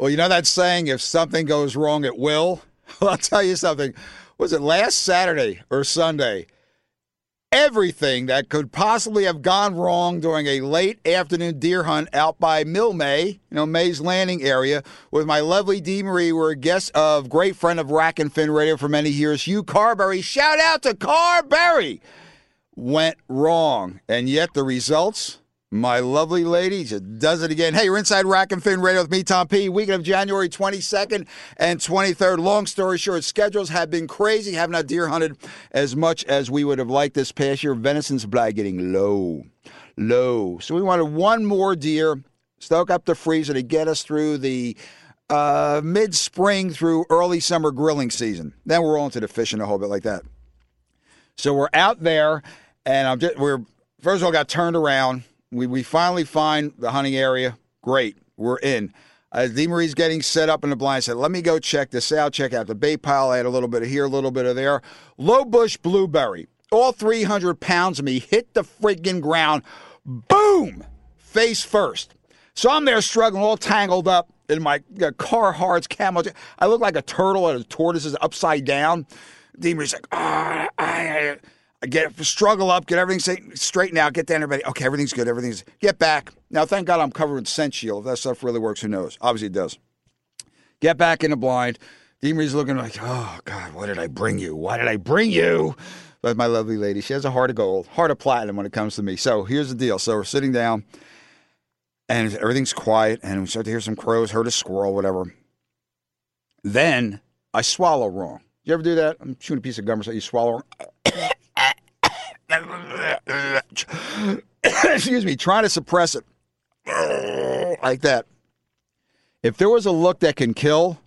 Well, you know that saying, if something goes wrong, it will? Well, I'll tell you something. Was it last Saturday or Sunday? Everything that could possibly have gone wrong during a late afternoon deer hunt out by Milmay, you know, May's Landing area, with my lovely Dee Marie. We're a guest of great friend of Rack and Fin Radio for many years, Hugh Carberry. Shout out to Carberry! Went wrong. And yet the results my lovely lady just does it again. Hey, you're inside Rack and Fin Radio with me, Tom P. Weekend of January 22nd and 23rd. Long story short, schedules have been crazy. Have not deer hunted as much as we would have liked this past year. Venison supply getting low, low. So we wanted one more deer, stoke up the freezer to get us through the uh, mid spring through early summer grilling season. Then we're on to the fishing a whole bit like that. So we're out there, and I'm just we're first of all got turned around we, we finally find the hunting area. Great. We're in. As Dee Marie's getting set up in the blind, said, let me go check this out, check out the bait pile. Had a little bit of here, a little bit of there. Low bush blueberry. All 300 pounds of me hit the friggin' ground. Boom! Face first. So I'm there struggling, all tangled up in my uh, Carhartt's camel. I look like a turtle and a tortoise is upside down. Dee Marie's like, ah, oh, I, I get struggle up, get everything straightened out, get down everybody. Okay, everything's good. Everything's get back. Now, thank God I'm covered in scent shield. If that stuff really works, who knows? Obviously, it does. Get back in the blind. Dee Marie's looking like, oh God, what did I bring you? Why did I bring you? But my lovely lady, she has a heart of gold, heart of platinum when it comes to me. So here's the deal. So we're sitting down, and everything's quiet, and we start to hear some crows, heard a squirrel, whatever. Then I swallow wrong. You ever do that? I'm chewing a piece of gum or something. You swallow. excuse me, trying to suppress it like that. If there was a look that can kill,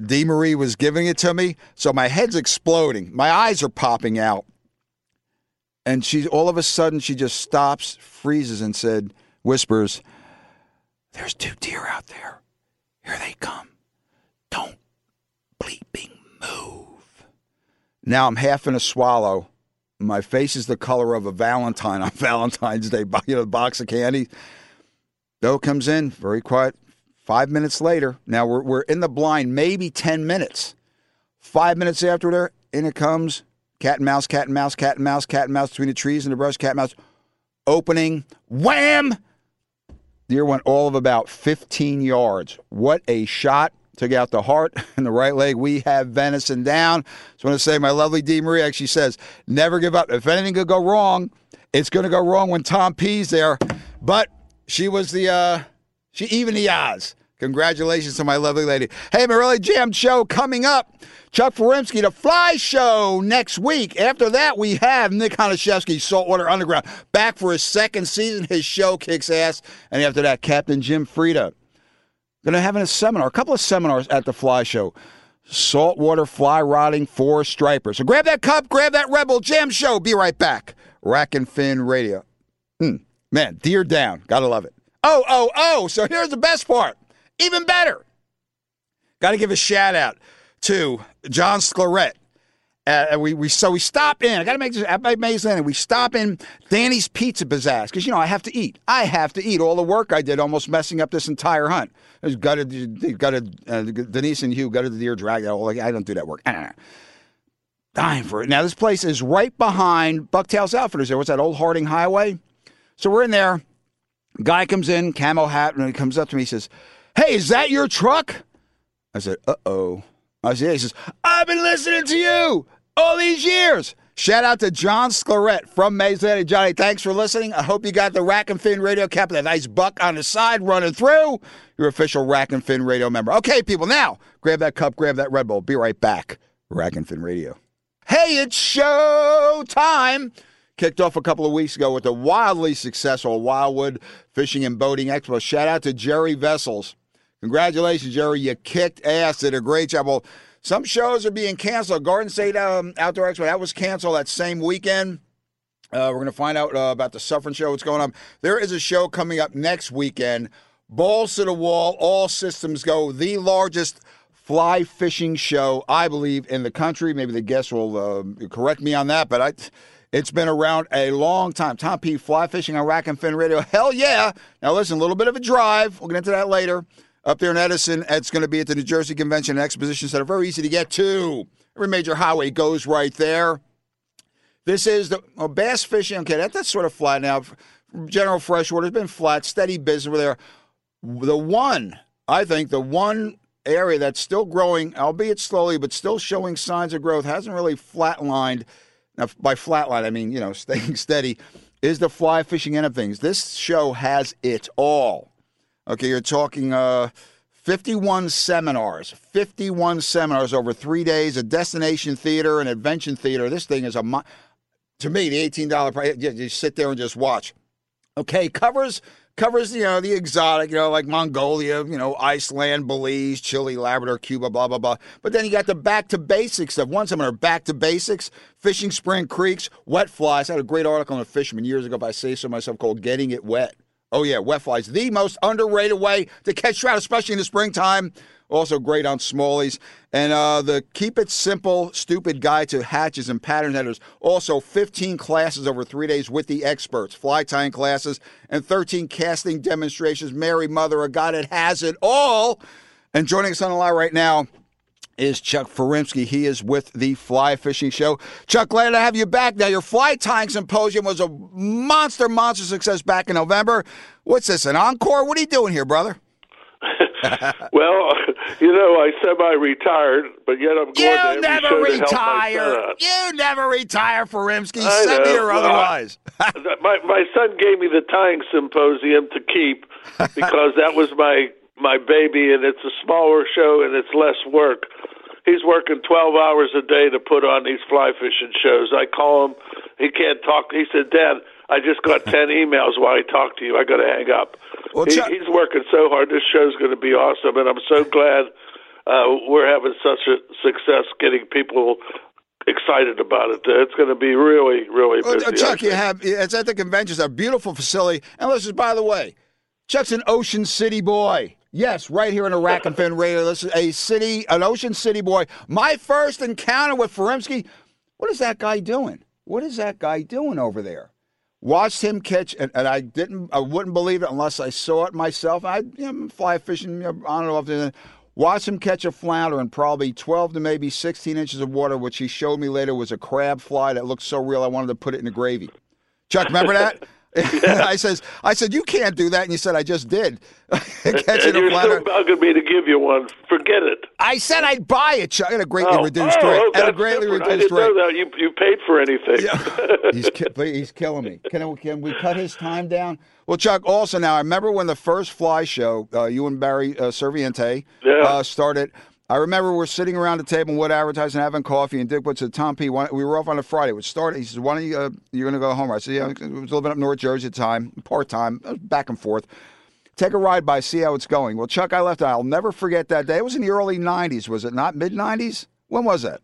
Dee Marie was giving it to me. So my head's exploding. My eyes are popping out. And she all of a sudden she just stops, freezes, and said, whispers, There's two deer out there. Here they come. Don't bleeping move. Now I'm half in a swallow my face is the color of a Valentine on Valentine's Day. You know, a box of candy. Doe comes in, very quiet. Five minutes later, now we're, we're in the blind, maybe 10 minutes. Five minutes after there, in it comes cat and mouse, cat and mouse, cat and mouse, cat and mouse between the trees and the brush, cat and mouse. Opening, wham! Deer went all of about 15 yards. What a shot took out the heart and the right leg. We have venison down. So I want to say my lovely Dee Marie actually says, never give up. If anything could go wrong, it's going to go wrong when Tom P's there. But she was the, uh, she even the odds. Congratulations to my lovely lady. Hey, my Jam show coming up. Chuck Furimsky, the Fly Show next week. After that, we have Nick Honachefsky, Saltwater Underground, back for his second season. His show kicks ass. And after that, Captain Jim Freda. To have a seminar, a couple of seminars at the Fly Show. Saltwater fly rotting for stripers. So grab that cup, grab that Rebel Jam Show. Be right back. Rack and Fin Radio. Hmm. Man, deer down. Gotta love it. Oh, oh, oh. So here's the best part. Even better. Got to give a shout out to John Sclarette uh, we, we so we stop in. I got to make this at Mays Landing. We stop in Danny's Pizza Bazaar because you know I have to eat. I have to eat. All the work I did, almost messing up this entire hunt. I was gutted, gutted. Uh, Denise and Hugh gutted the deer, dragged it. Like I don't do that work. Ah. Dying for it. Now this place is right behind Bucktails Outfitters. There. What's that old Harding Highway? So we're in there. Guy comes in, camo hat, and he comes up to me. He says, "Hey, is that your truck?" I said, "Uh oh." I said. He says, "I've been listening to you." All these years. Shout out to John Sclarette from Mason. Johnny, thanks for listening. I hope you got the Rack and Fin radio cap with a nice buck on the side running through. Your official Rack and Fin radio member. Okay, people, now grab that cup, grab that Red Bull. Be right back. Rack and Fin radio. Hey, it's show time. Kicked off a couple of weeks ago with the wildly successful Wildwood Fishing and Boating Expo. Shout out to Jerry Vessels. Congratulations, Jerry. You kicked ass. Did a great job. Well, some shows are being canceled. Garden State um, Outdoor Expo, that was canceled that same weekend. Uh, we're going to find out uh, about the Suffering Show, what's going on. There is a show coming up next weekend. Balls to the wall, all systems go. The largest fly fishing show, I believe, in the country. Maybe the guests will uh, correct me on that, but I, it's been around a long time. Tom P. Fly fishing on Rack and Fin Radio. Hell yeah! Now listen, a little bit of a drive. We'll get into that later. Up there in Edison. It's going to be at the New Jersey Convention and Exposition Center. Very easy to get to. Every major highway goes right there. This is the well, bass fishing. Okay, that, that's sort of flat now. General freshwater has been flat, steady business over there. The one, I think, the one area that's still growing, albeit slowly, but still showing signs of growth, hasn't really flatlined. Now, by flatline, I mean, you know, staying steady, is the fly fishing end of things. This show has it all. Okay, you're talking uh, 51 seminars, 51 seminars over three days, a destination theater, an invention theater. This thing is a, to me, the $18 price, you, sit there and just watch. Okay, covers covers you know the exotic, you know like Mongolia, you know Iceland, Belize, Chile, Labrador, Cuba, blah blah blah. But then you got the back to basics stuff. One seminar, back to basics, fishing spring creeks, wet flies. I had a great article on a fisherman years ago, I say so myself, called "Getting It Wet." Oh yeah, wet flies, the most underrated way to catch trout, especially in the springtime. Also great on smallies. And uh, the Keep It Simple Stupid Guide to Hatches and Pattern Headers. Also 15 classes over three days with the experts, fly tying classes, and 13 casting demonstrations. Mary Mother, guy that has it all. And joining us on the line right now is Chuck Furimsky. He is with the Fly Fishing Show. Chuck, glad to have you back. Now, your fly tying symposium was a monster, monster success back in November. What's this, an encore? What are you doing here, brother? well, you know, I semi-retired, but yet I'm going you to never retire. You never retire, Furimsky, semi or well, otherwise. Uh, my my son gave me the tying symposium to keep because that was my my baby, and it's a smaller show and it's less work. He's working 12 hours a day to put on these fly fishing shows. I call him. He can't talk. He said, Dad, I just got 10 emails while I talk to you. I got to hang up. Well, he, Chuck- he's working so hard. This show's going to be awesome, and I'm so glad uh, we're having such a success getting people excited about it. It's going to be really, really busy. Well, Chuck, you have it's at the convention. It's a beautiful facility. And listen, by the way, Chuck's an Ocean City boy. Yes, right here in Rack and Fin Radio. This is a city, an Ocean City boy. My first encounter with Furimsky. What is that guy doing? What is that guy doing over there? watched him catch, and, and, I didn't, I wouldn't believe it unless I saw it myself. I you know, fly fishing on and off. Watched him catch a flounder in probably 12 to maybe 16 inches of water, which he showed me later was a crab fly that looked so real I wanted to put it in the gravy. Chuck, remember that? I says, I said, you can't do that, and you said, I just did. Catching and you're still bugging me to give you one. Forget it. I said I'd buy it. Chuck, at a greatly oh, reduced oh, rate. Oh, at a greatly different. reduced I didn't rate. Know that. You you paid for anything. Yeah. he's he's killing me. Can can we cut his time down? Well, Chuck. Also, now I remember when the first fly show, uh, you and Barry uh, Serviente yeah. uh, started. I remember we're sitting around the table in Wood Advertising having coffee, and Dick Wood said, Tom P., we were off on a Friday. It started. He says, Why don't you, uh, you're going to go home? I said, Yeah, I was living up North Jersey at the time, part time, back and forth. Take a ride by, see how it's going. Well, Chuck, I left. I'll never forget that day. It was in the early 90s, was it not? Mid 90s? When was that?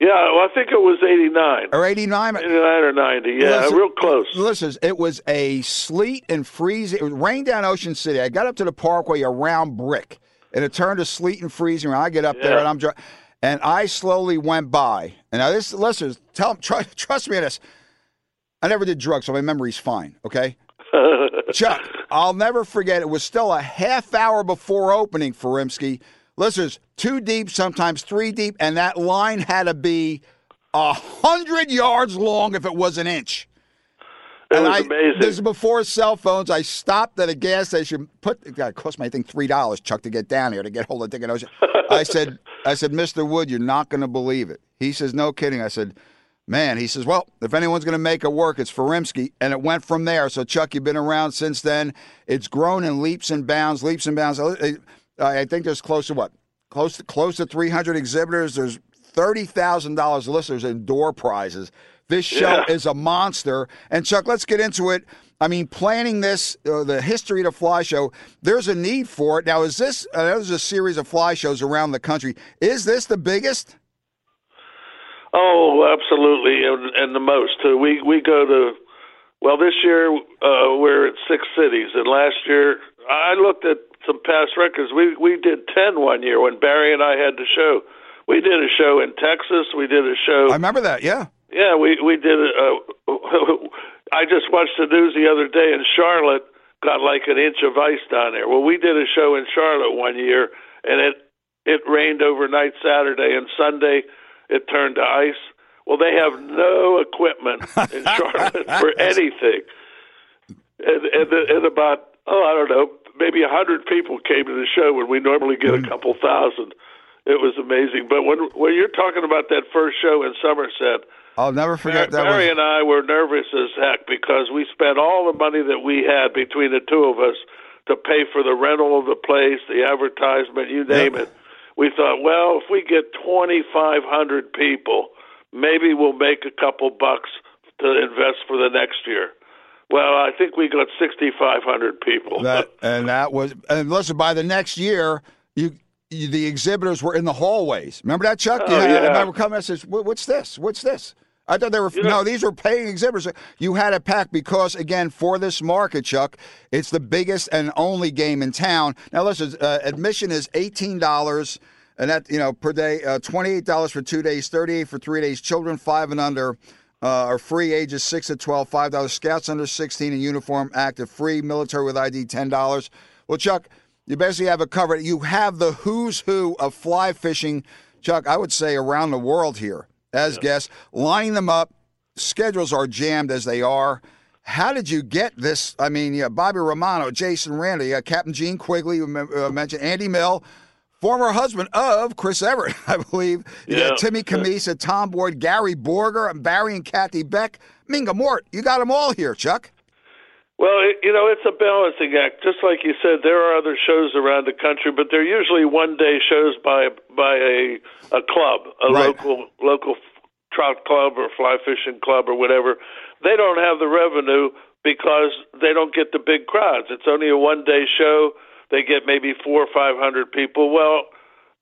Yeah, well, I think it was 89. Or 89? 89 or 90, yeah, listen, real close. Listen, it was a sleet and freezing. It rained down Ocean City. I got up to the parkway around Brick and it turned to sleet and freezing. I get up yeah. there and I'm dry, and I slowly went by. And now this, listeners, tell try, trust me on this. I never did drugs, so my memory's fine. Okay, Chuck, I'll never forget. It was still a half hour before opening Furimsky. Listeners, two deep, sometimes three deep, and that line had to be a hundred yards long if it was an inch. It and was I, amazing. This is before cell phones. I stopped at a gas station. Put it cost me I think three dollars, Chuck, to get down here to get hold of Dick and Ocean. I said, I said, Mister Wood, you're not going to believe it. He says, No kidding. I said, Man, he says, Well, if anyone's going to make it work, it's Furimsky, and it went from there. So Chuck, you've been around since then. It's grown in leaps and bounds, leaps and bounds. I think there's close to what, close to close to 300 exhibitors. There's thirty thousand dollars listeners and door prizes. This show yeah. is a monster. And Chuck, let's get into it. I mean, planning this, uh, the history of the fly show, there's a need for it. Now, is this, uh, there's a series of fly shows around the country. Is this the biggest? Oh, absolutely, and, and the most. Uh, we we go to, well, this year uh, we're at six cities, and last year I looked at some past records. We we did ten one year when Barry and I had the show. We did a show in Texas. We did a show. I remember that. Yeah. Yeah, we we did. Uh, I just watched the news the other day in Charlotte. got like an inch of ice down there. Well, we did a show in Charlotte one year, and it it rained overnight Saturday and Sunday. It turned to ice. Well, they have no equipment in Charlotte for anything. And, and, and about oh, I don't know, maybe a hundred people came to the show when we normally get a couple thousand. It was amazing. But when when you're talking about that first show in Somerset, I'll never forget that. Barry was- and I were nervous as heck because we spent all the money that we had between the two of us to pay for the rental of the place, the advertisement, you name Yep. it. We thought, well, if we get 2,500 people, maybe we'll make a couple bucks to invest for the next year. Well, I think we got 6,500 people. That, and that was and listen. By the next year, you the exhibitors were in the hallways. Remember that, Chuck? Oh, I yeah. remember coming. I says, "What's this? What's this?" I thought they were know- no. These were paying exhibitors. You had a pack because again, for this market, Chuck, it's the biggest and only game in town. Now, listen, uh, admission is eighteen dollars. And that you know per day, uh, twenty eight dollars for two days, thirty eight for three days. Children five and under uh, are free, ages six to twelve, five dollars. Scouts under sixteen in uniform, active, free. Military with ID, ten dollars. Well, Chuck, you basically have it covered. You have the who's who of fly fishing, Chuck. I would say around the world here as guests, lining them up. Schedules are jammed as they are. How did you get this? I mean, yeah, Bobby Romano, Jason Randy, got Captain Gene Quigley, you uh, mentioned Andy Mill, former husband of Chris Evert, I believe. You Yeah. got Timmy Camisa, Tom Boyd, Gary Borger, and Barry and Kathy Beck, Minga Mort. You got them all here, Chuck. Well, it, you know, it's a balancing act. Just like you said, there are other shows around the country, but they're usually one-day shows by by a a club, a Right. local local trout club or fly fishing club or whatever. They don't have the revenue because they don't get the big crowds. It's only a one-day show. They get maybe four or five hundred people. Well,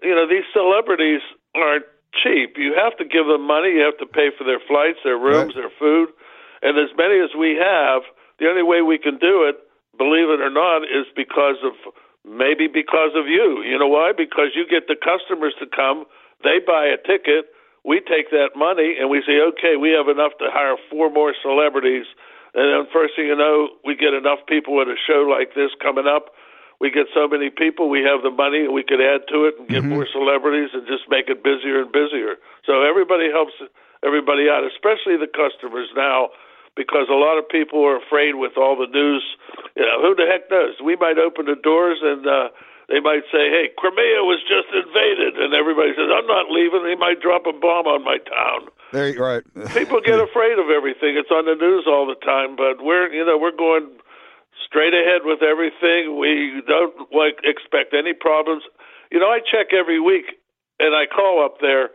you know, these celebrities aren't cheap. You have to give them money. You have to pay for their flights, their rooms, Right. their food, and as many as we have, the only way we can do it, believe it or not, is because of maybe because of you. You know why? Because you get the customers to come, they buy a ticket, we take that money, and we say, okay, we have enough to hire four more celebrities, and then first thing you know, we get enough people at a show like this coming up. We get so many people, we have the money, and we could add to it and get mm-hmm. more celebrities and just make it busier and busier. So everybody helps everybody out, especially the customers now because a lot of people are afraid with all the news. You know, who the heck knows? We might open the doors and uh, they might say, "Hey, Crimea was just invaded," and everybody says, "I'm not leaving." They might drop a bomb on my town. There, right. People get afraid of everything. It's on the news all the time, but we're you know we're going straight ahead with everything. We don't like expect any problems. You know, I check every week and I call up there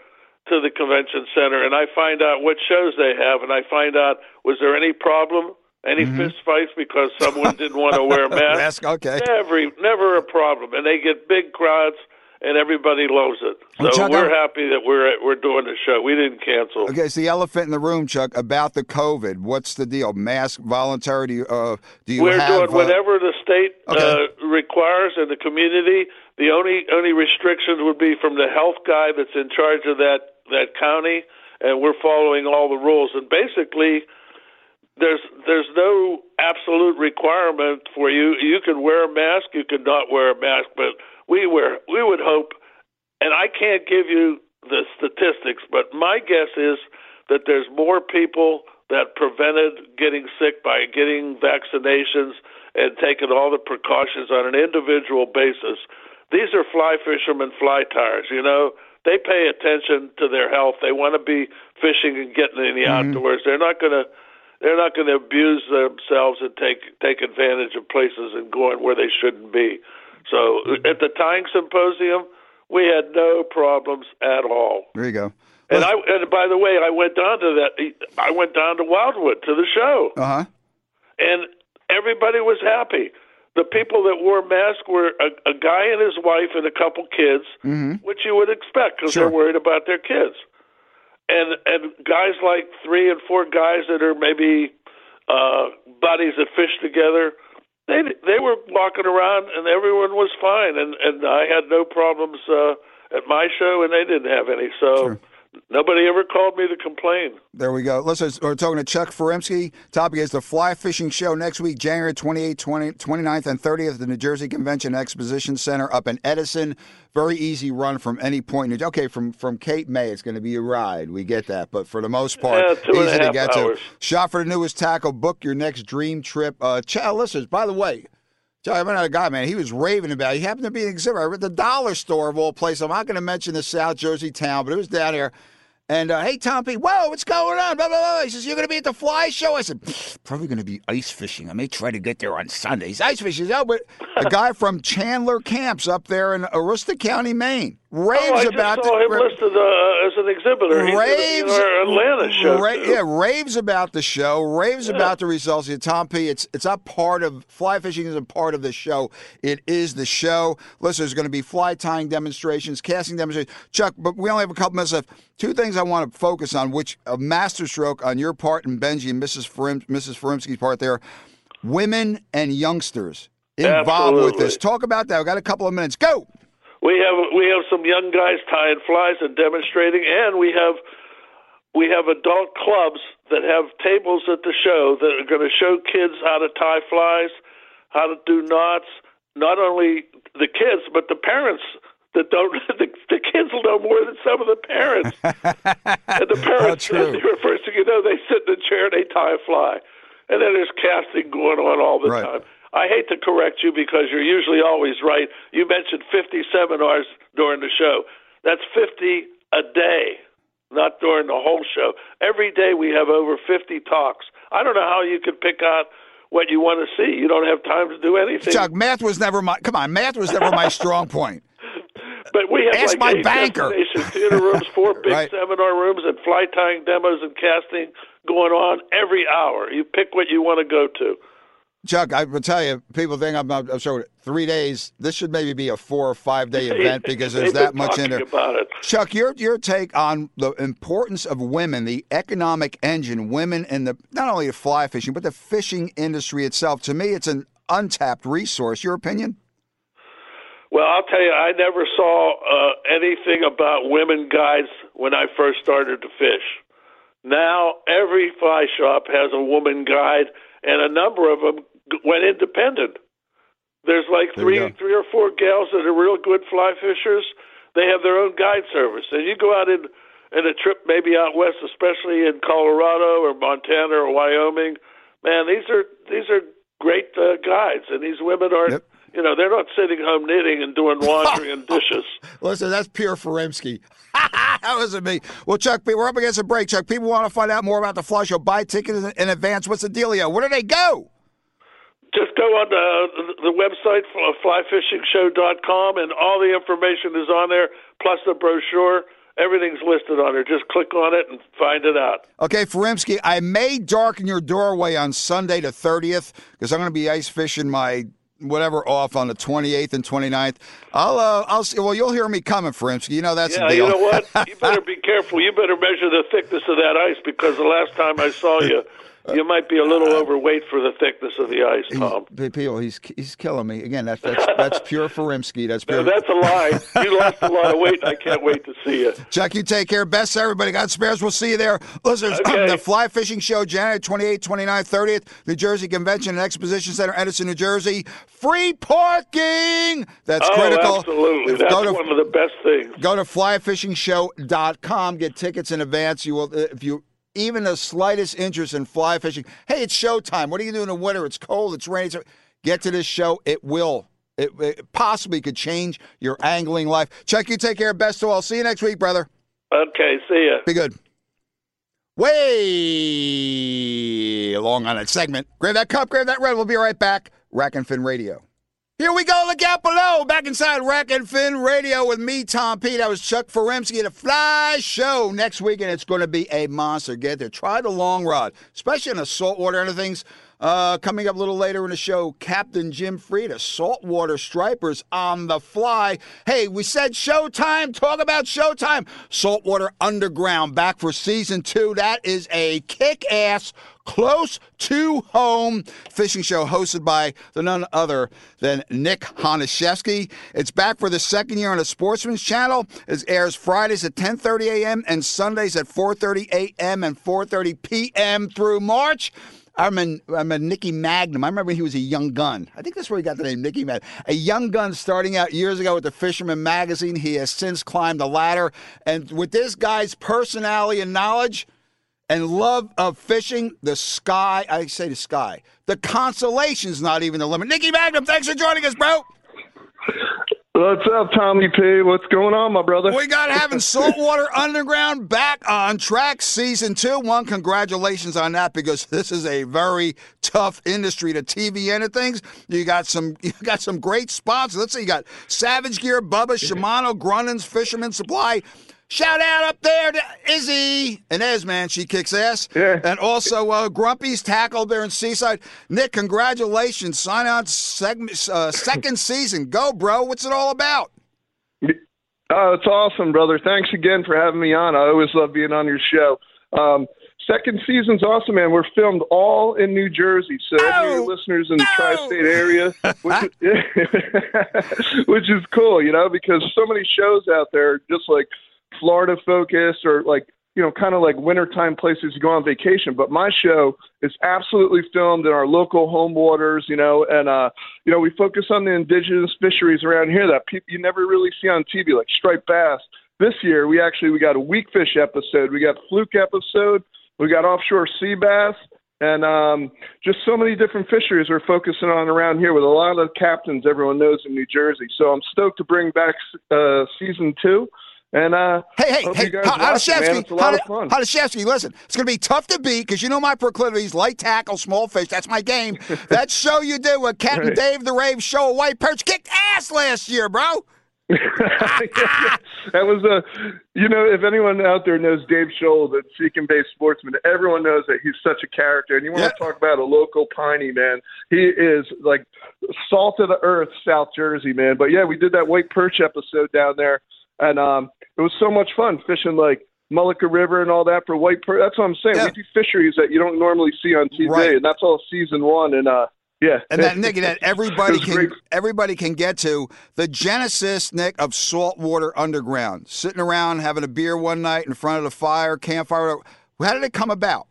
to the convention center and I find out what shows they have and I find out was there any problem, any fist fights because someone didn't want to wear a mask. Mask, okay. Never, never a problem, and they get big crowds. And everybody loves it, so Well, Chuck, we're I'm- happy that we're we're doing the show. We didn't cancel. Okay, it's the elephant in the room, Chuck. About the COVID, what's the deal? Mask voluntary? Do you, uh, do you We're have? doing uh, whatever the state Okay. uh, requires in the community. The only only restrictions would be from the health guy that's in charge of that that county, and we're following all the rules. And basically, there's there's no absolute requirement for you. You can wear a mask, you can not wear a mask, but we wear we would hope, and I can't give you the statistics, but my guess is that there's more people that prevented getting sick by getting vaccinations and taking all the precautions on an individual basis. These are fly fishermen, fly tires, you know. They pay attention to their health. They want to be fishing and getting in the outdoors. They're not going to they're not going to abuse themselves and take take advantage of places and going where they shouldn't be. So at the tying symposium, we had no problems at all. There you go. And I and by the way, I went down to that. I went down to Wildwood to the show, Uh huh. and everybody was happy. The people that wore masks were a, a guy and his wife and a couple kids, which you would expect because Sure. they're worried about their kids. And and guys like three and four guys that are maybe uh, buddies that fish together, they they were walking around and everyone was fine, and and I had no problems uh, at my show, and they didn't have any. So Sure. Nobody ever called me to complain. There we go. Listen, we're talking to Chuck Furimsky. Topic is the Fly Fishing Show next week, January 28th, 20, 29th, and 30th at the New Jersey Convention Exposition Center up in Edison. Very easy run from any point. In, okay, from, from Cape May, it's going to be a ride. We get that. But for the most part, Yeah, two and a easy to get hours. to. Shop for the newest tackle. Book your next dream trip. Uh, Chad, listeners, by the way, Chuck, I met a guy, man. He was raving about it. He happened to be an exhibitor at the dollar store of all places. I'm not going to mention the South Jersey town, but it was down here. And uh, hey, Tom P. Whoa, what's going on? Blah, blah, blah. He says, You're going to be at the fly show? I said, Probably going to be ice fishing. I may try to get there on Sundays. Ice fishing. Oh, but a guy from Chandler Camps up there in Aroostook County, Maine, raves Oh, I just about saw him the. listed uh, as an exhibitor. Raves, Atlanta show. ra- yeah, raves about the show, raves about the results. Yeah, Tom P. It's it's a part of fly fishing is a part of the show. It is the show. Listen, there's going to be fly tying demonstrations, casting demonstrations. Chuck, but we only have a couple minutes left. Two things I want to focus on, which a masterstroke on your part and Benji and Mrs. Furim, Mrs. Furimsky's part there. Women and youngsters involved with this. Talk about that. We got a couple of minutes. Go. We have we have some young guys tying flies and demonstrating, and we have we have adult clubs that have tables at the show that are going to show kids how to tie flies, how to do knots. Not only the kids, but the parents that don't. The, the kids will know more than some of the parents. and the parents, the first thing you know, they sit in the chair and they tie a fly, and then there's casting going on all the Right. time. I hate to correct you because you're usually always right. You mentioned 50 seminars during the show. That's 50 a day, not during the whole show. Every day we have over 50 talks. I don't know how you could pick out what you want to see. You don't have time to do anything. Chuck, math was never my. Come on, math was never my strong point. But we have Ask like my eight banker. theater rooms, four big Right. seminar rooms, and fly tying demos and casting going on every hour. You pick what you want to go to. Chuck, I will tell you, people think I'm, I'm sorry, three days. This should maybe be a four or five day event because there's that much in there. about it. Chuck, your your take on the importance of women, the economic engine, women in the not only the fly fishing but the fishing industry itself. To me, it's an untapped resource. Your opinion? Well, I'll tell you, I never saw uh, anything about women guides when I first started to fish. Now every fly shop has a woman guide, and a number of them went independent. There's like There three, three or four gals that are real good fly fishers. They have their own guide service, and you go out in in a trip maybe out west, especially in Colorado or Montana or Wyoming. Man, these are these are great uh, guides, and these women aren't. Yep. You know, they're not sitting home knitting and doing laundry and dishes. Listen, that's pure Furimsky. that wasn't me. Well, Chuck, we're up against a break. Chuck, people want to find out more about the fly show. Buy tickets in advance. What's the dealio? Where do they go? Just go on the, the website, flyfishingshow.com, and all the information is on there, plus the brochure. Everything's listed on there. Just click on it and find it out. Okay, Furimsky, I may darken your doorway on Sunday the 30th because I'm going to be ice fishing my whatever off on the 28th and 29th. I'll, uh, I'll see. Well, you'll hear me coming, Furimsky. You know that's Yeah, the deal. you know what? You better be careful. You better measure the thickness of that ice because the last time I saw you, you might be a little uh, overweight for the thickness of the ice, Tom. He's, people, he's he's killing me again. That's that's that's pure Furimsky. That's pure. No, that's a lie. You lost a lot of weight, I can't wait to see you. Chuck, you take care. Best everybody. God spares. We'll see you there. Listeners, Okay. the Fly Fishing Show, January 28th, 29th, 30th, New Jersey Convention and Exposition Center, Edison, New Jersey. Free parking. That's Oh, critical. absolutely. If- That's go to, one of the best things. Go to flyfishingshow.com. Get tickets in advance. You will, uh, if you even the slightest interest in fly fishing. Hey, it's showtime. What are you doing in the winter? It's cold. It's rainy. It's, get to this show. It will. It, it possibly could change your angling life. Chuck, you take care. Best of all. See you next week, brother. Okay, see ya. Be good. Way long on that segment. Grab that cup, grab that red. We'll be right back. Rack and Fin Radio. Here we go, look out below. Back inside Rack and Fin Radio with me, Tom P. That was Chuck Furimsky at a Fly Show next week, and it's going to be a monster. Get there. Try the long rod, especially in the saltwater and things. Uh, coming up a little later in the show, Captain Jim Freda, saltwater stripers on the fly. Hey, we said Showtime. Talk about Showtime. Saltwater Underground back for season two. That is a kick ass close to home fishing show hosted by the none other than Nick Honachefsky. It's back for the second year on the Sportsman's Channel. It airs Fridays at 10:30 a.m. and Sundays at 4:30 a.m. and 4:30 p.m. through March. I'm a, a Nicky Magnum. I remember he was a young gun. I think that's where he got the name Nicky Magnum. A young gun starting out years ago with the Fisherman magazine. He has since climbed the ladder. And with this guy's personality and knowledge, and love of fishing, the sky, I say the sky, the consolation's not even the limit. Nicky Magnum, thanks for joining us, bro. What's up, Tommy P? What's going on, my brother? We got having Saltwater Underground back on track, season two. One, congratulations on that because this is a very tough industry to TV into things. You got some, you got some great sponsors. Let's say you got Savage Gear, Bubba, Shimano, Grunin's, Fisherman Supply. Shout out up there to Izzy and Ez, man. She kicks ass. Yeah. And also uh, Grumpy's tackle there in Seaside. Nick, congratulations. Sign on segment, uh, second season. Go, bro. What's it all about? Oh, it's awesome, brother. Thanks again for having me on. I always love being on your show. Um, second season's awesome, man. We're filmed all in New Jersey, so any of Oh, your listeners in the tri-state area, which is, which is cool, you know, because so many shows out there are just like Florida focused or like you know, kind of like wintertime places to go on vacation. But my show is absolutely filmed in our local home waters, you know, and uh, you know, we focus on the indigenous fisheries around here that people you never really see on TV, like striped bass. This year, we actually we got a weak fish episode, we got fluke episode, we got offshore sea bass, and um, just so many different fisheries we're focusing on around here with a lot of captains everyone knows in New Jersey. So I'm stoked to bring back uh, season two. And uh, Hey, hey, hey, you guys Ho- watch it, man. Honachefsky, It's a lot of Hon- fun. Honachefsky, listen, it's going to be tough to beat because you know my proclivities, light tackle, small fish. That's my game. that show you did with Captain Right. Dave the Rave show White Perch kicked ass last year, bro. that was a, you know, if anyone out there knows Dave Scholl, the Seeking Based Sportsman, everyone knows that he's such a character. And you want Yeah. to talk about a local piney man? He is like salt of the earth, South Jersey man. But yeah, we did that white perch episode down there, and um, it was so much fun fishing like Mullica River and all that for white perch. That's what I'm saying. Yeah. We do fisheries that you don't normally see on TV, Right. and that's all season one. And uh, yeah, And that Nick, that everybody can great. everybody can get to the genesis, Nick, of saltwater underground. Sitting around having a beer one night in front of the fire, campfire. How did it come about?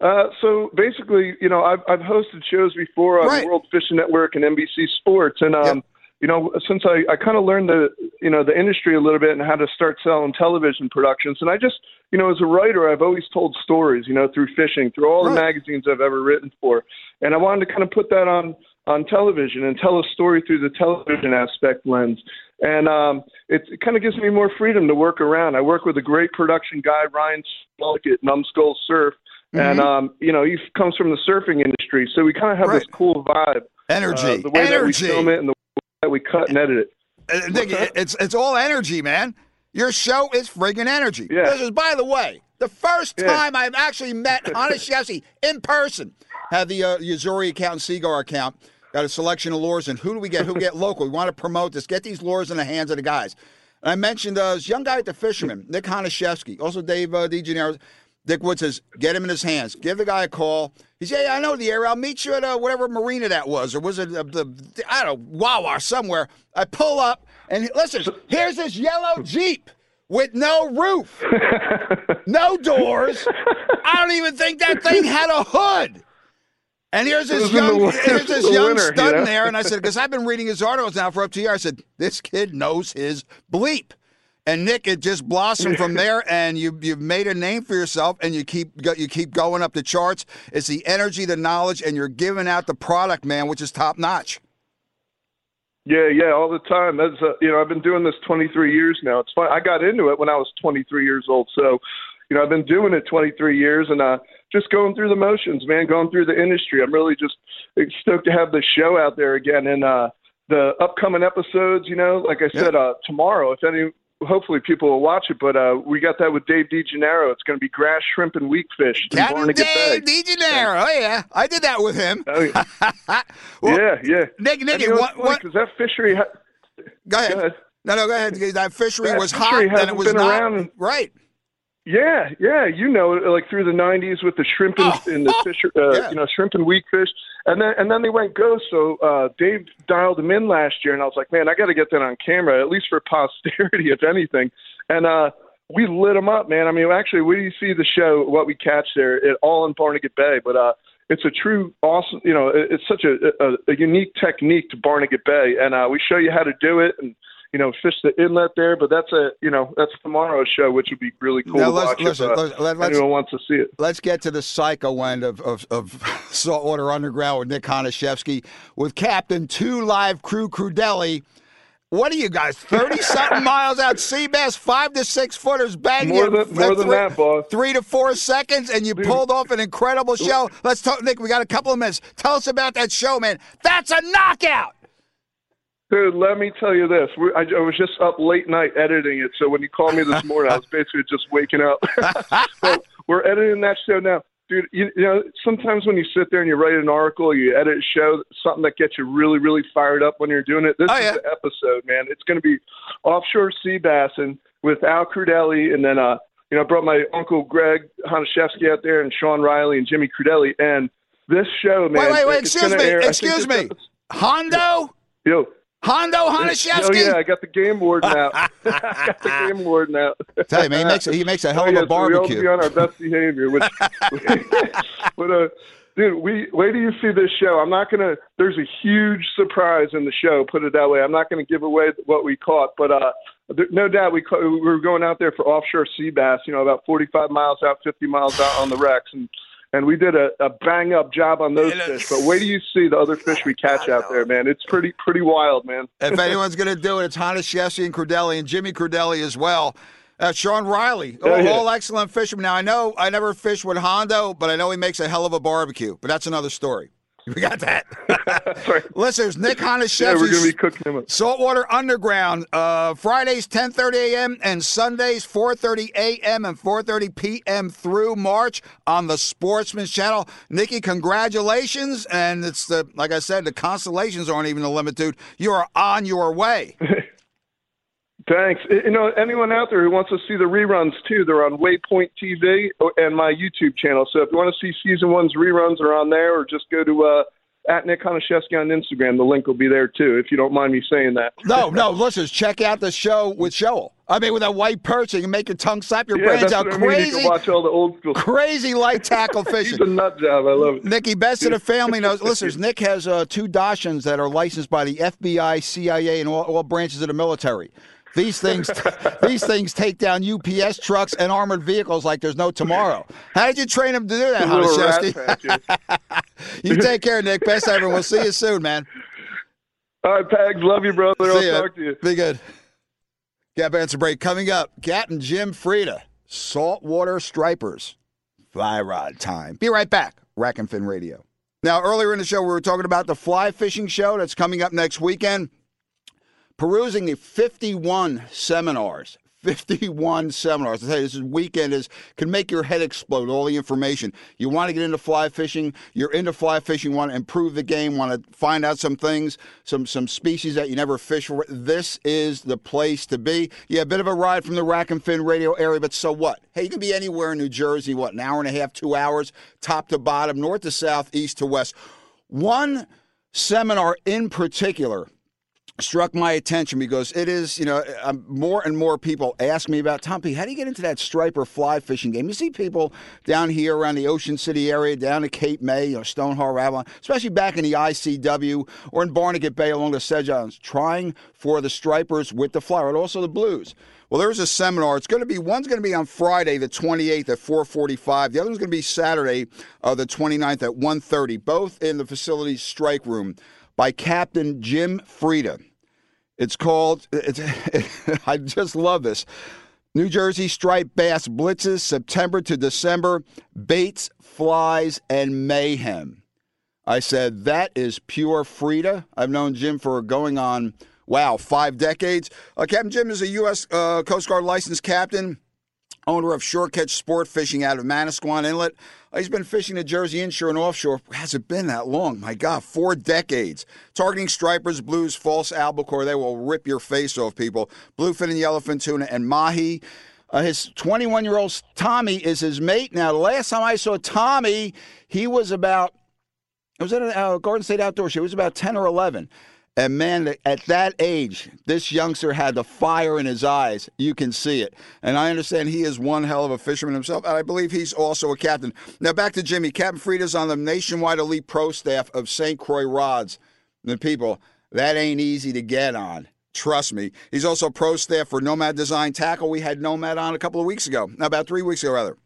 Uh, so basically, you know, I've I've hosted shows before on Right. World Fishing Network and NBC Sports, and um, Yep. You know, since I I kind of learned the you know the industry a little bit and how to start selling television productions, and I just you know as a writer, I've always told stories, you know, through fishing, through all the magazines I've ever written for, and I wanted to kind of put that on on television and tell a story through the television aspect lens. And um, it, it kind of gives me more freedom to work around. I work with a great production guy, Ryan Smolk at Numbskull Surf. And um, you know, he comes from the surfing industry, so we kind of have this cool vibe. Energy. uh, the way that we film it and the that we cut and edit it. Uh, Nick, it's it's all energy, man. Your show is friggin' energy. Yeah. This is, by the way, the first Yeah. time I've actually met Honachefsky in person. Had the uh, Yo-Zuri account and Seaguar account. Got a selection of lures, and who do we get? Who get local? We want to promote this. Get these lures in the hands of the guys. And I mentioned uh, this young guy at the Fisherman, Nick Honachefsky, also Dave uh, DeGennaro. Dick Wood says, get him in his hands. Give the guy a call. He said, yeah, I know the area. I'll meet you at uh, whatever marina that was, or was it uh, the, I don't know, Wawa somewhere. I pull up, and listen, here's this yellow Jeep with no roof, no doors. I don't even think that thing had a hood. And here's this in the young, here's this young winter, stud you know? there, and I said, because I've been reading his articles now for up to a year. I said, this kid knows his bleep. And Nick, it just blossomed from there, and you you've made a name for yourself, and you keep you keep going up the charts. It's the energy, the knowledge, and you're giving out the product, man, which is top notch. Yeah, yeah, all the time. That's uh, you know, I've been doing this 23 years now. It's fun. I got into it when I was 23 years old, so you know, I've been doing it 23 years, and uh, just going through the motions, man, going through the industry. I'm really just stoked to have the show out there again, and uh, the upcoming episodes. You know, like I said, uh, tomorrow, if any hopefully people will watch it. But uh, we got that with Dave DeGennaro. It's going to be grass, shrimp, and weakfish in Captain Dave DeGennaro. Oh yeah, I did that with him. Oh, yeah, Well, yeah, yeah. Nick, Nick, you know, what, it's funny what, 'cause that fishery. Ha- go ahead. go ahead. No, no, go ahead. That fishery That was fishery hot, and it was been not around- right. Yeah, yeah, you know, like through the '90s with the shrimp and, Oh. and the fisher, uh, Yeah. you know, shrimp and weak fish, and then and then they went ghost. So uh, Dave dialed them in last year, and I was like, man, I got to get that on camera, at least for posterity, if anything. And uh, we lit them up, man. I mean, actually, we see the show, what we catch there, it, all in Barnegat Bay, but uh, it's a true awesome, you know, it, it's such a, a, a unique technique to Barnegat Bay, and uh, we show you how to do it and. You know, fish the inlet there, but that's a you know that's tomorrow's show, which would be really cool Now, to let's- watch listen, if uh, let- let's- anyone wants to see it. Let's get to the psycho end of, of, of Saltwater Underground with Nick Honachefsky with Captain Two Live Crew Crudelli. What are you guys, 30 something miles out, sea bass, five to six footers, banging More than- more than three, that, boss. Three to four seconds, and you pulled off an incredible show. Let's talk, Nick. We got a couple of minutes. Tell us about that show, man. That's a knockout. Dude, let me tell you this. We, I, I was just up late night editing it, so when you called me this morning, I was basically just waking up. so we're editing that show now. Dude, you, you know, sometimes when you sit there and you write an article, you edit a show, something that gets you really, really fired up when you're doing it. This Oh, is yeah. the episode, man. It's going to be offshore sea bass and with Al Crudelli, and then uh, you know, I brought my uncle Greg Honachefsky out there, and Sean Riley and Jimmy Crudelli, and this show, man. wait, wait, wait. Excuse me. air- Excuse me. Hondo? Yo, Hondo Oh Honachefsky? yeah, I got the game warden out. I got the game warden out. Tell you, man, he makes, he makes a hell Oh, of yeah, a so we all barbecue. be on our best behavior. Which, but uh, dude, we wait till you see this show. I'm not gonna. There's a huge surprise in the show. Put it that way. I'm not gonna give away what we caught, but uh, there, no doubt we caught, we were going out there for offshore sea bass. You know, about 45 miles out, 50 miles out on the wrecks, and and we did a, a bang up job on those fish. But wait do you see the other fish we catch out there, man. It's pretty pretty wild, man. if anyone's going to do it, it's Honachefsky and Crudelli and Jimmy Crudelli as well. Uh, Sean Riley, Oh, all, yeah. all excellent fishermen. Now I know I never fished with Hondo, but I know he makes a hell of a barbecue. But that's another story. We got that. Sorry. Listeners, Nick Yeah, we're gonna be cooking them up. Saltwater Underground, uh, Fridays 10:30 a.m. and Sundays 4:30 a.m. and 4:30 p.m. through March on the Sportsman's Channel. Nikki, congratulations! And it's the like I said, the constellations aren't even the limit, dude. You are on your way. Thanks. You know, anyone out there who wants to see the reruns too, they're on Waypoint TV and my YouTube channel. So if you want to see season one's reruns, they're on there, or just go to uh, at Nick Honachefsky on Instagram. The link will be there too, if you don't mind me saying that. No, no, listeners, check out the show with Shoal. I mean, with that white perch, you can make your tongue slap your Yeah, brains out. what I mean. You Crazy, can watch all the old school. crazy light tackle He's fishing. a nut job. I love it. Nikki, best of the family knows. Listeners, Nick has uh, two Dachshunds that are licensed by the FBI, CIA, and all, all branches of the military. These things, these things take down UPS trucks and armored vehicles like there's no tomorrow. How did you train them to do that, Little rat Honachefsky? patches. You take care, Nick. Best ever. We'll see you soon, man. All right, Pags. Love you, brother. I'll ya. talk to you. Be good. Gap answer break coming up. Captain Jim Freda, saltwater stripers, fly rod time. Be right back. Rack and Fin Radio. Now, earlier in the show, we were talking about the fly fishing show that's coming up next weekend. Perusing the 51 seminars. 51 seminars. I tell you, this is weekend is can make your head explode. All the information you want to get into fly fishing. You're into fly fishing. Want to improve the game. Want to find out some things, some some species that you never fish for. This is the place to be. Yeah, a bit of a ride from the Rack and Fin radio area, but so what? Hey, you can be anywhere in New Jersey. What an hour and a half, two hours, top to bottom, north to south, east to west. One seminar in particular struck my attention because it is, you know, um, more and more people ask me about Tom P. How do you get into that striper fly fishing game? You see people down here around the Ocean City area, down to Cape May, you know, Stone Harbor, Avalon, especially back in the ICW or in Barnegat Bay along the Sedge Islands, trying for the stripers with the fly, and also the blues. Well, there's a seminar. It's going to be one's going to be on Friday, the 28th at 4:45. The other one's going to be Saturday, uh, the 29th at 1:30. Both in the facility's strike room by Captain Jim Freda. It's called. It's, I just love this. New Jersey striped bass blitzes September to December, baits, flies, and mayhem. I said that is pure Freda. I've known Jim for going on Wow, five decades. Uh, captain Jim is a U.S. Uh, Coast Guard licensed captain owner of Shore Catch Sport Fishing out of Manasquan Inlet. He's been fishing the Jersey inshore and offshore. Has it been that long? My God, four decades. Targeting stripers, blues, false albacore. They will rip your face off, people. Bluefin and yellowfin tuna and mahi. Uh, his 21 year old Tommy is his mate. Now, the last time I saw Tommy, he was about, it was at a uh, Garden State Outdoor Show. He was about 10 or 11. And man, at that age, this youngster had the fire in his eyes. You can see it. And I understand he is one hell of a fisherman himself. And I believe he's also a captain. Now, back to Jimmy. Captain Freda's on the nationwide elite pro staff of St. Croix Rods. The people, that ain't easy to get on. Trust me. He's also pro staff for Nomad Design Tackle. We had Nomad on a couple of weeks ago, about three weeks ago, rather.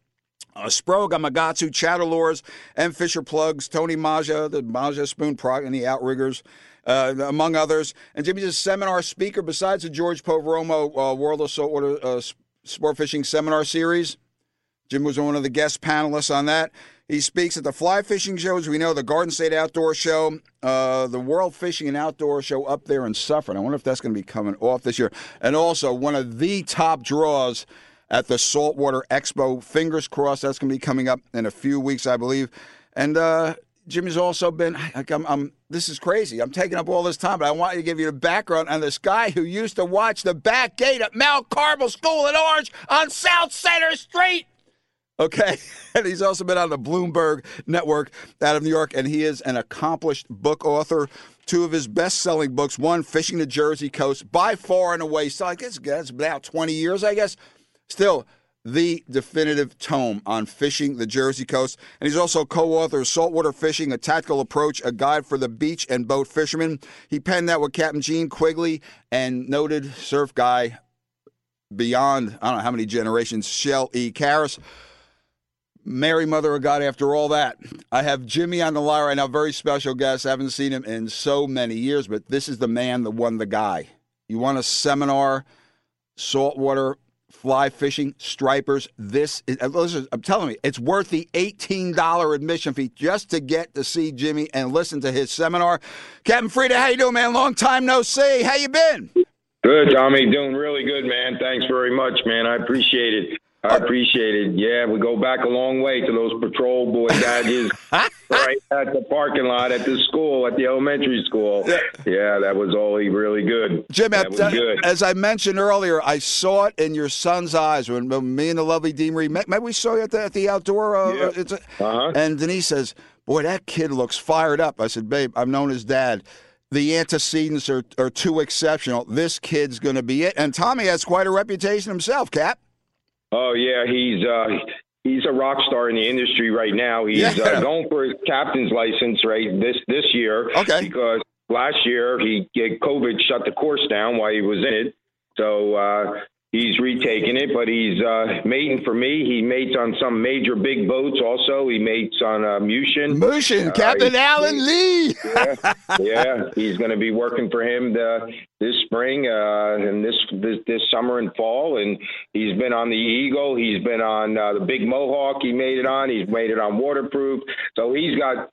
Uh, Sprog, Gamakatsu, Chatterlures, and Fisher Plugs, Tony Maja, the Maja Spoon Prog, and the Outriggers uh, among others. And Jimmy's a seminar speaker besides the George Poveromo uh, World of Saltwater uh, Sport Fishing Seminar Series. Jim was one of the guest panelists on that. He speaks at the fly fishing shows. We know the Garden State Outdoor Show, uh, the World Fishing and Outdoor Show up there in Suffern. I wonder if that's going to be coming off this year. And also one of the top draws at the Saltwater Expo. Fingers crossed that's going to be coming up in a few weeks, I believe. And uh, Jimmy's also been. Like, I'm, I'm, this is crazy. I'm taking up all this time, but I want to give you the background on this guy who used to watch the back gate at Mount Carmel School in Orange on South Center Street. Okay. And he's also been on the Bloomberg Network out of New York, and he is an accomplished book author. Two of his best selling books one, Fishing the Jersey Coast, by far and away. So I guess that's about 20 years, I guess. Still, the definitive tome on fishing the Jersey coast. And he's also co author of Saltwater Fishing, a Tactical Approach, a guide for the beach and boat fishermen. He penned that with Captain Gene Quigley and noted surf guy beyond, I don't know how many generations, Shell E. Caris. Mary, Mother of God, after all that. I have Jimmy on the line right now, very special guest. I haven't seen him in so many years, but this is the man that won the guy. You want a seminar, saltwater fly fishing, stripers. This is, uh, listen, I'm telling you, it's worth the $18 admission fee just to get to see Jimmy and listen to his seminar. Captain Freda, how you doing, man? Long time no see. How you been? Good, Tommy. Doing really good, man. Thanks very much, man. I appreciate it. I appreciate it. Yeah, we go back a long way to those patrol boy badges right at the parking lot at the school, at the elementary school. Yeah, that was all really good. Jim, that was good. as I mentioned earlier, I saw it in your son's eyes when me and the lovely Dee Marie met. Maybe we saw you at the, at the outdoor. Uh, yeah. a, uh-huh. And Denise says, Boy, that kid looks fired up. I said, Babe, I've known his dad the antecedents are, are too exceptional. This kid's going to be it. And Tommy has quite a reputation himself, Cap. Oh yeah, he's uh, he's a rock star in the industry right now. He's uh, yeah. uh, going for his captain's license right this this year. Okay. Because last year he COVID shut the course down while he was in it. So uh, He's retaking it, but he's uh, mating for me. He mates on some major big boats. Also, he mates on uh, Mushin. Mushin, uh, Captain Alan Lee. yeah, yeah, he's going to be working for him the, this spring uh, and this, this this summer and fall. And he's been on the Eagle. He's been on uh, the Big Mohawk. He made it on. He's made it on waterproof. So he's got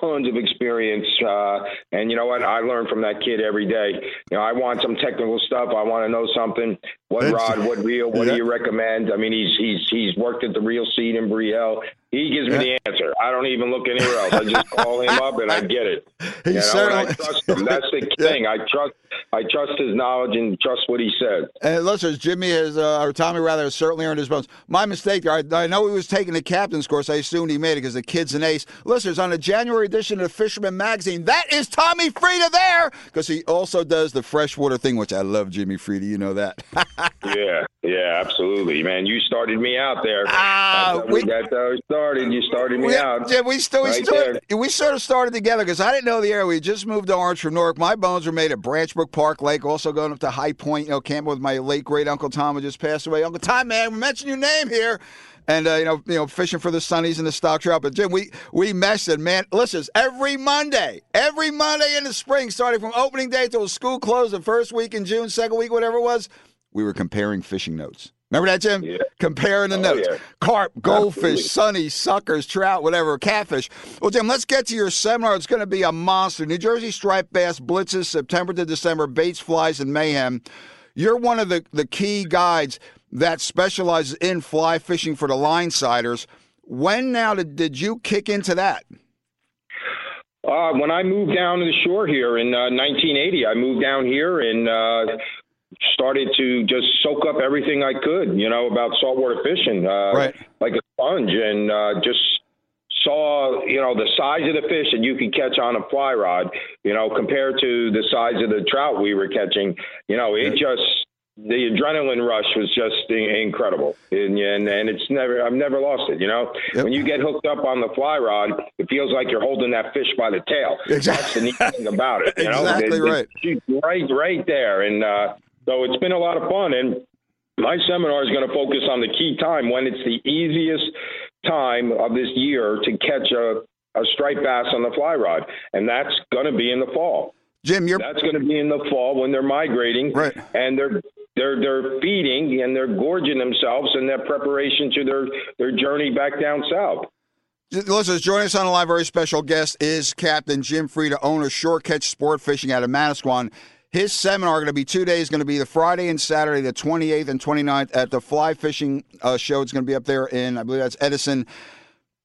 tons of experience. Uh, and you know what? I learn from that kid every day. You know, I want some technical stuff. I want to know something. What That's, rod? What reel? What yeah. do you recommend? I mean, he's he's he's worked at the Reel Seat in Brielle. He gives me yeah. the answer. I don't even look anywhere else. I just call him up and I get it. He you know, certainly... I trust him. That's the thing. I trust. I trust his knowledge and trust what he says. And listeners, Jimmy has, uh, or Tommy rather, has certainly earned his bones. My mistake. I, I know he was taking the captain's course. I assumed he made it because the kid's an ace. Listeners, on the January edition of Fisherman Magazine, that is Tommy Freda there because he also does the freshwater thing, which I love. Jimmy Freda, you know that. yeah, yeah, absolutely, man. You started me out there. Ah, uh, we, it started. You started me we, out. Yeah, we still we, right started, we sort of started together because I didn't know the area. We just moved to Orange from Newark. My bones were made at Branchbrook Park Lake. Also going up to High Point, you know, camping with my late great uncle Tom who just passed away. Uncle Tom, man, we mentioned your name here and uh, you know, you know, fishing for the sunnies and the stock trout. But Jim, we we messed it, man. Listen, every Monday, every Monday in the spring, starting from opening day till school closed, the first week in June, second week, whatever it was, we were comparing fishing notes. Remember that, Jim? Yeah. Comparing the Oh, notes. yeah. Carp, goldfish, Absolutely. sunny, suckers, trout, whatever, catfish. Well, Jim, let's get to your seminar. It's going to be a monster. New Jersey striped bass blitzes September to December, baits, flies, and mayhem. You're one of the, the key guides that specializes in fly fishing for the line siders. When now did, did you kick into that? Uh, when I moved down to the shore here in uh, 1980, I moved down here and uh, started to just soak up everything I could, you know, about saltwater fishing, uh, Right. like a sponge, and uh, just saw, you know, the size of the fish that you could catch on a fly rod, you know, compared to the size of the trout we were catching. You know, it just the adrenaline rush was just incredible, and and, and it's never I've never lost it. You know, Yep. when you get hooked up on the fly rod, it feels like you're holding that fish by the tail. Exactly. That's the neat thing about it. You know? Exactly It- it- right. she's right, right there, and uh, so it's been a lot of fun. And my seminar is going to focus on the key time when it's the easiest time of this year to catch a, a striped bass on the fly rod, and that's going to be in the fall. Jim, you're That's going to be in the fall when they're migrating, Right. And they're they're they're feeding and they're gorging themselves in their preparation to their their journey back down south. Listeners, joining us on a live, very special guest is Captain Jim Freda, owner Shore Catch Sport Fishing out of Manasquan. His seminar going to be two days, going to be the Friday and Saturday, the 28th and 29th at the Fly Fishing uh, Show. It's going to be up there in, I believe that's Edison.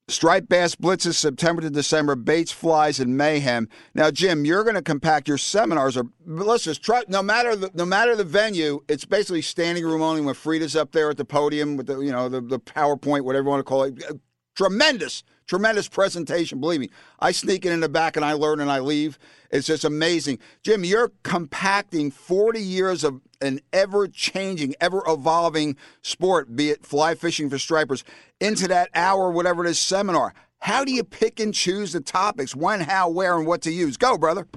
Striped bass blitzes September to December, baits, flies, and mayhem. Now, Jim, you're going to compact your seminars. Are listen, try, no matter the no matter the venue, it's basically standing room only. When Freda's up there at the podium with the you know the, the PowerPoint, whatever you want to call it, tremendous, tremendous presentation. Believe me, I sneak it in the back and I learn and I leave. It's just amazing, Jim. You're compacting 40 years of an ever-changing, ever-evolving sport, be it fly fishing for stripers, into that hour, whatever it is, seminar. How do you pick and choose the topics? When, how, where, and what to use? Go, brother.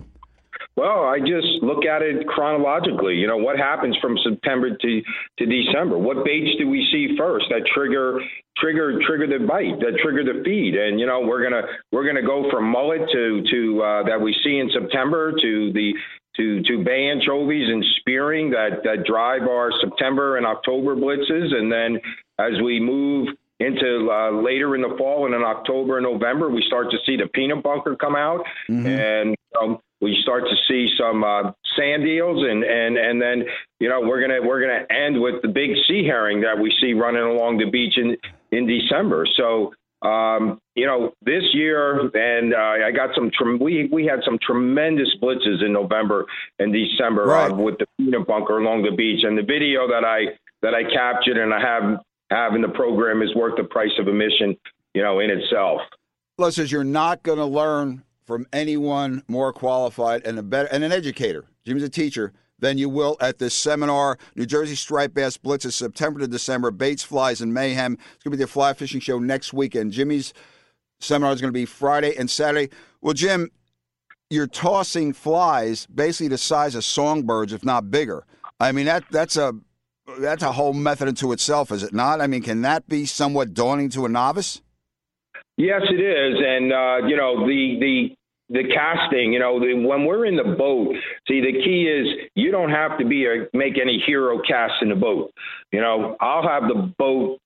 Well, I just look at it chronologically. You know, what happens from September to, to December? What baits do we see first that trigger trigger trigger the bite, that trigger the feed? And you know, we're gonna we're gonna go from mullet to to uh, that we see in September to the to to bay anchovies and spearing that that drive our September and October blitzes, and then as we move into uh, later in the fall and in October and November, we start to see the peanut bunker come out, and um, we start to see some uh, sand eels, and and and then you know we're gonna we're gonna end with the big sea herring that we see running along the beach in in December. So. Um, you know, this year, and uh, I got some. We we had some tremendous blitzes in November and December Right. uh, with the peanut bunker along the beach, and the video that I that I captured and I have have in the program is worth the price of admission, you know, in itself. Listeners, you're not going to learn from anyone more qualified and a better and an educator. Jim's a teacher than you will at this seminar. New Jersey Striped Bass Blitz is September to December. Baits, flies, and mayhem. It's going to be the fly fishing show next weekend. Jimmy's seminar is going to be Friday and Saturday. Well, Jim, you're tossing flies basically the size of songbirds, if not bigger. I mean that that's a that's a whole method into itself, is it not? I mean, can that be somewhat daunting to a novice? Yes, it is, and uh, you know the the the casting. You know, the, when we're in the boat, see the key is you don't have to be a make any hero cast in the boat. You know, I'll have the boat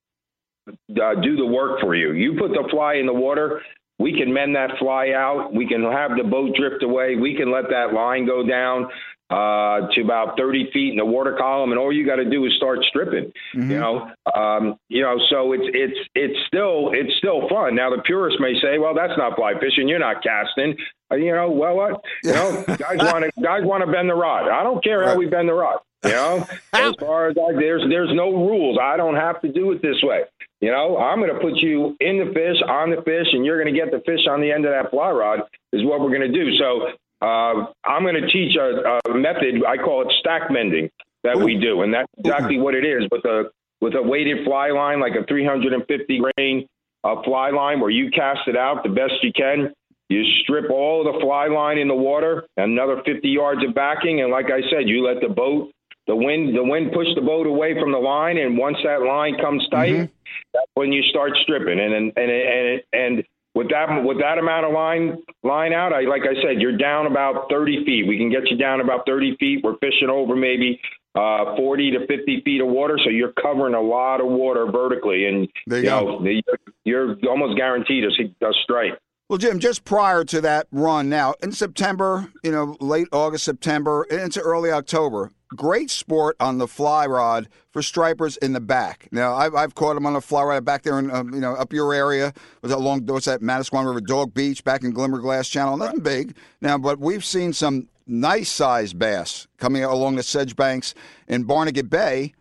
uh, do the work for you. You put the fly in the water. We can mend that fly out. We can have the boat drift away. We can let that line go down uh, to about 30 feet in the water column, and all you got to do is start stripping. You know, um, you know. So it's it's it's still it's still fun. Now the purists may say, well, that's not fly fishing. You're not casting. Uh, you know, well, what? You know, guys want to guys want to bend the rod. I don't care how we bend the rod. You know, as far as I, there's there's no rules. I don't have to do it this way. You know, I'm going to put you in the fish, on the fish, and you're going to get the fish on the end of that fly rod. Is what we're going to do. So uh, I'm going to teach a, a method. I call it stack mending that we do, and that's exactly what it is. With a with a weighted fly line, like a 350 grain uh, fly line, where you cast it out the best you can. You strip all of the fly line in the water, another 50 yards of backing, and like I said, you let the boat, the wind, the wind push the boat away from the line, and once that line comes tight, that's when you start stripping. And and and and, and with that with that amount of line line out, I like I said, you're down about 30 feet. We can get you down about 30 feet. We're fishing over maybe uh, 40 to 50 feet of water, so you're covering a lot of water vertically, and There you you go. know you're almost guaranteed a, a strike. Well, Jim, just prior to that run now, in September, you know, late August, September, into early October, great sport on the fly rod for stripers in the back. Now, I've, I've caught them on the fly rod back there in, um, you know, up your area. Was that long, what's that, Manasquan River, Dog Beach, back in Glimmerglass Channel. Nothing big. Now, but we've seen some nice sized bass coming along the sedge banks in Barnegat Bay.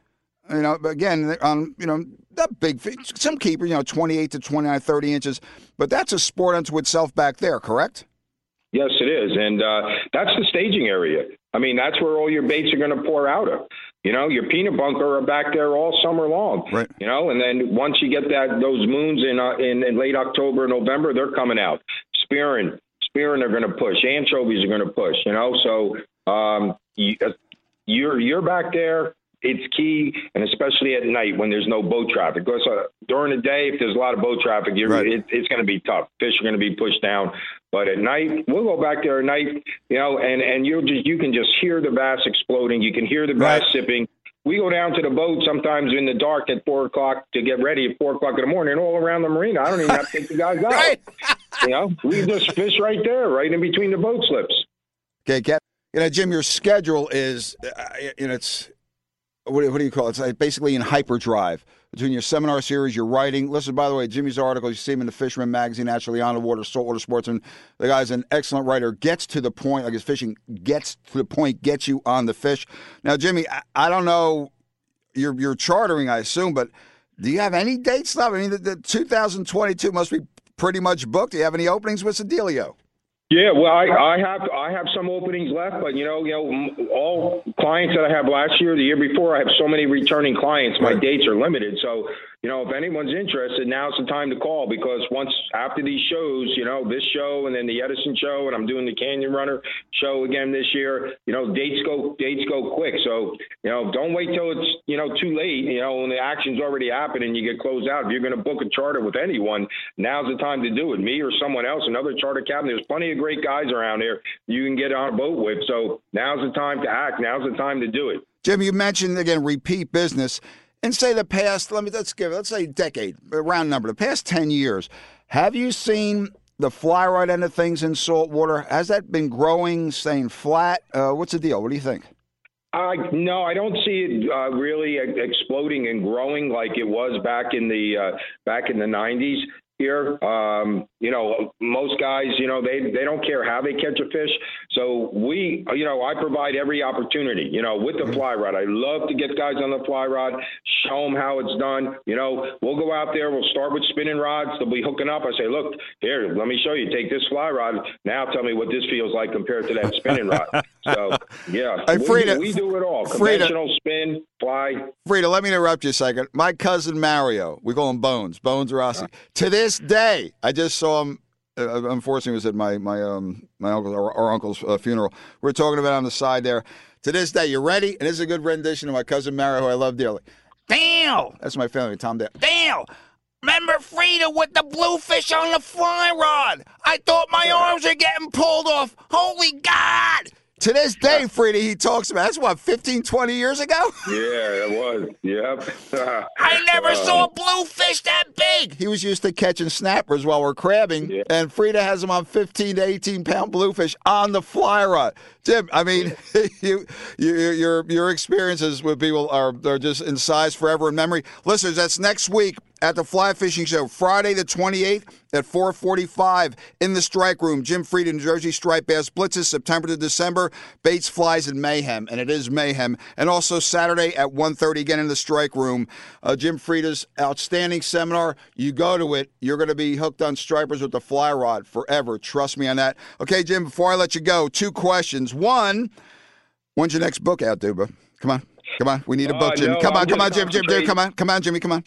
You know, but again, on you know, not big. Some keepers, you know, 28 to 29, 30 inches, but that's a sport unto itself back there, correct? Yes, it is, and uh, that's the staging area. I mean, that's where all your baits are going to pour out of. You know, your peanut bunker are back there all summer long. Right. You know, and then once you get that those moons in uh, in, in late October, November, they're coming out. Spearing, spearing are going to push. Anchovies are going to push. You know, so um, you, uh, you're you're back there. It's key, and especially at night when there's no boat traffic. Because uh, during the day, if there's a lot of boat traffic, you're, Right. it, it's going to be tough. Fish are going to be pushed down. But at night, we'll go back there at night, you know, and and you just you can just hear the bass exploding. You can hear the bass Right. sipping. We go down to the boat sometimes in the dark at four o'clock to get ready at four o'clock in the morning, all around the marina. I don't even have to take the guys out. Right. You know, we just fish right there, right in between the boat slips. Okay, Cap. You know, Jim, your schedule is, uh, you know, it's what, do- what do you call it? It's basically in hyperdrive between your seminar series, your writing. Listen, by the way, Jimmy's article, you see him in the Fisherman magazine, actually on the water, saltwater sportsman. The guy's an excellent writer, gets to the point, like his fishing gets to the point, gets you on the fish. Now, Jimmy, I, I don't know, you're, you're chartering, I assume, but do you have any dates left? I mean, the, the 2022 must be pretty much booked. Do you have any openings? What's the? Yeah, well, I, I have I have some openings left, but you know, you know, all clients that I have last year, the year before, I have so many returning clients. My dates are limited, so you know, if anyone's interested, now's the time to call because once after these shows, you know, this show and then the Edison show, and I'm doing the Canyon Runner show again this year. You know, dates go dates go quick, so you know, don't wait till it's you know too late. You know, when the action's already happened and you get closed out. If you're going to book a charter with anyone, now's the time to do it. Me or someone else, another charter captain. There's plenty of great guys around here you can get on a boat with. So now's the time to act. Now's the time to do it. Jim, you mentioned again repeat business, and say the past. Let me let's give it let's say decade, round number, the past ten years. Have you seen the fly rod end of things in saltwater? Has that been growing, staying flat? Uh, what's the deal? What do you think? I no, I don't see it uh, really exploding and growing like it was back in the uh, back in the '90s. Here, um, you know, guys, you know, they they don't care how they catch a fish. So we, you know, I provide every opportunity. You know, with the mm-hmm. fly rod, I love to get guys on the fly rod, show them how it's done. You know, we'll go out there, we'll start with spinning rods. They'll be hooking up. I say, look, here, let me show you. Take this fly rod. Now, tell me what this feels like compared to that spinning rod. So, yeah, Hey, we, we do it all. Freda- Conventional spin, fly. Freda, let me interrupt you a second. My cousin Mario, we call him Bones, Bones Rossi. Uh-huh. To this day, I just saw him. Uh, unfortunately, it was at my my um my uncle our, our uncle's uh, funeral. We are talking about it on the side there. To this day, you ready? And this is a good rendition of my cousin Mario, who I love dearly. Dale! That's my family, Tom Dale. Dale! Remember Freda with the bluefish on the fly rod? I thought my arms were getting pulled off. Holy God! To this day, Freda, he talks about that's what 15, 20 years ago. Yeah, it was. Yep. I never uh, saw a bluefish that big. He was used to catching snappers while we're crabbing, Yeah. and Freda has him on 15 to 18 pound bluefish on the fly rod. Jim, I mean, you, you, your your experiences with people are are just in size forever in memory. Listeners, that's next week at the Fly Fishing Show, Friday the 28th at 4:45 in the Strike Room. Jim Freda, New Jersey Striped Bass Blitzes, September to December. Baits, flies, and mayhem, and it is mayhem. And also Saturday at 1:30 again in the Strike Room. Uh, Jim Freda's outstanding seminar. You go to it, you're going to be hooked on stripers with the fly rod forever. Trust me on that. Okay, Jim. Before I let you go, two questions. One, when's your next book out, Duba? Come on. Come on, we need a Uh, book, Jim. no, come on, I'm come on, Jim, Jim, Jim, come on, come on, Jimmy, come on.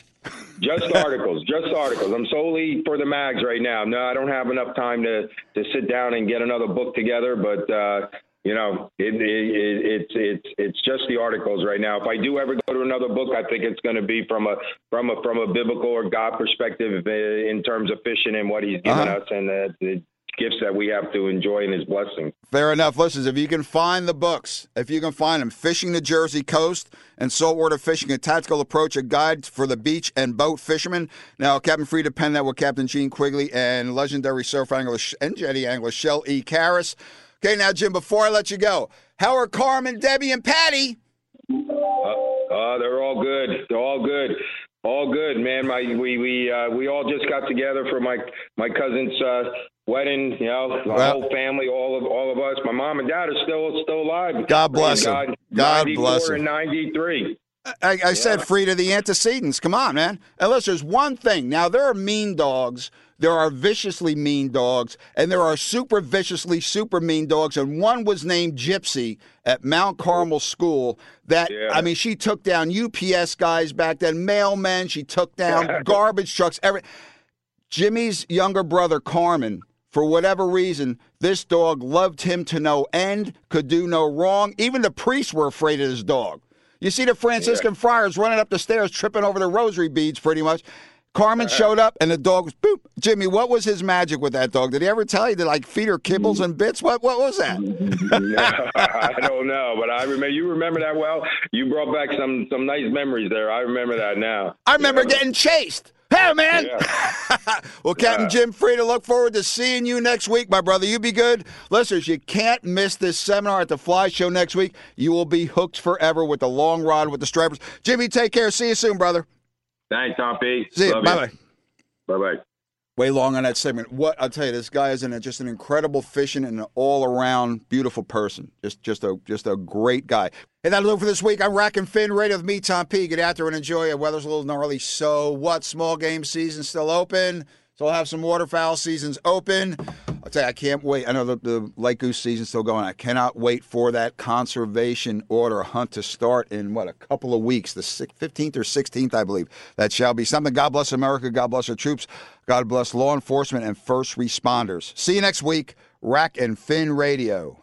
Just articles, just articles. I'm solely for the mags right now. No, I don't have enough time to to sit down and get another book together. But uh, you know, it, it, it, it's it's it's just the articles right now. If I do ever go to another book, I think it's going to be from a from a from a biblical or God perspective uh, in terms of fishing and what He's given Uh-huh. us, and uh, it, gifts that we have to enjoy in His blessing. Fair enough. Listen, if you can find the books, if you can find them, Fishing the Jersey Coast and Saltwater Fishing, a tactical approach, a guide for the beach and boat fishermen. Now, Captain Freda penned that with Captain Gene Quigley and legendary surf angler and jetty angler Shell E. Caris. Okay, now, Jim, before I let you go, how are Carmen, Debbie, and Patty? Uh, uh, they're all good. They're all good. All good, man. My we we uh, we all just got together for my my cousin's uh, wedding. You know, the Well- whole family, all of all of us. My mom and dad are still still alive. God bless them. God, God bless them. ninety three. I, I said to the antecedents. Come on, man. Unless there's one thing. Now, there are mean dogs, there are viciously mean dogs, and there are super viciously super mean dogs. And one was named Gypsy at Mount Carmel School. That, Yeah. I mean, she took down UPS guys back then, mailmen, she took down garbage trucks, every. Jimmy's younger brother, Carmen, for whatever reason, this dog loved him to no end, could do no wrong. Even the priests were afraid of this dog. You see the Franciscan friars running up the stairs, tripping over the rosary beads, pretty much. Carmen uh-huh. showed up, and the dog was boop. Jimmy, what was his magic with that dog? Did he ever tell you to like feed her kibbles and bits? What what was that? I don't know, but I remember. You remember that well. You brought back some some nice memories there. I remember that now. I remember Yeah. getting chased. Hey man. Yeah. well, Captain Yeah. Jim Freda, look forward to seeing you next week, my brother. You be good. Listeners, you can't miss this seminar at the Fly Show next week. You will be hooked forever with the long rod with the stripers. Jimmy, take care. See you soon, brother. Thanks, Tom P. See you. Bye bye. Bye bye. Way long on that segment. What I'll tell you, this guy is an, just an incredible fishing and an all around beautiful person. Just just a just a great guy. Hey, that'll do it for this week. I'm Rack and Fin Radio with me, Tom P. Get out there and enjoy it. Weather's a little gnarly, so what? Small game season still open. So I'll have some waterfowl seasons open. I'll tell you, I can't wait. I know the, the lake goose season's still going. I cannot wait for that conservation order hunt to start in what a couple of weeks, the six- 15th or 16th, I believe. That shall be something. God bless America. God bless our troops. God bless law enforcement and first responders. See you next week. Rack and Fin Radio.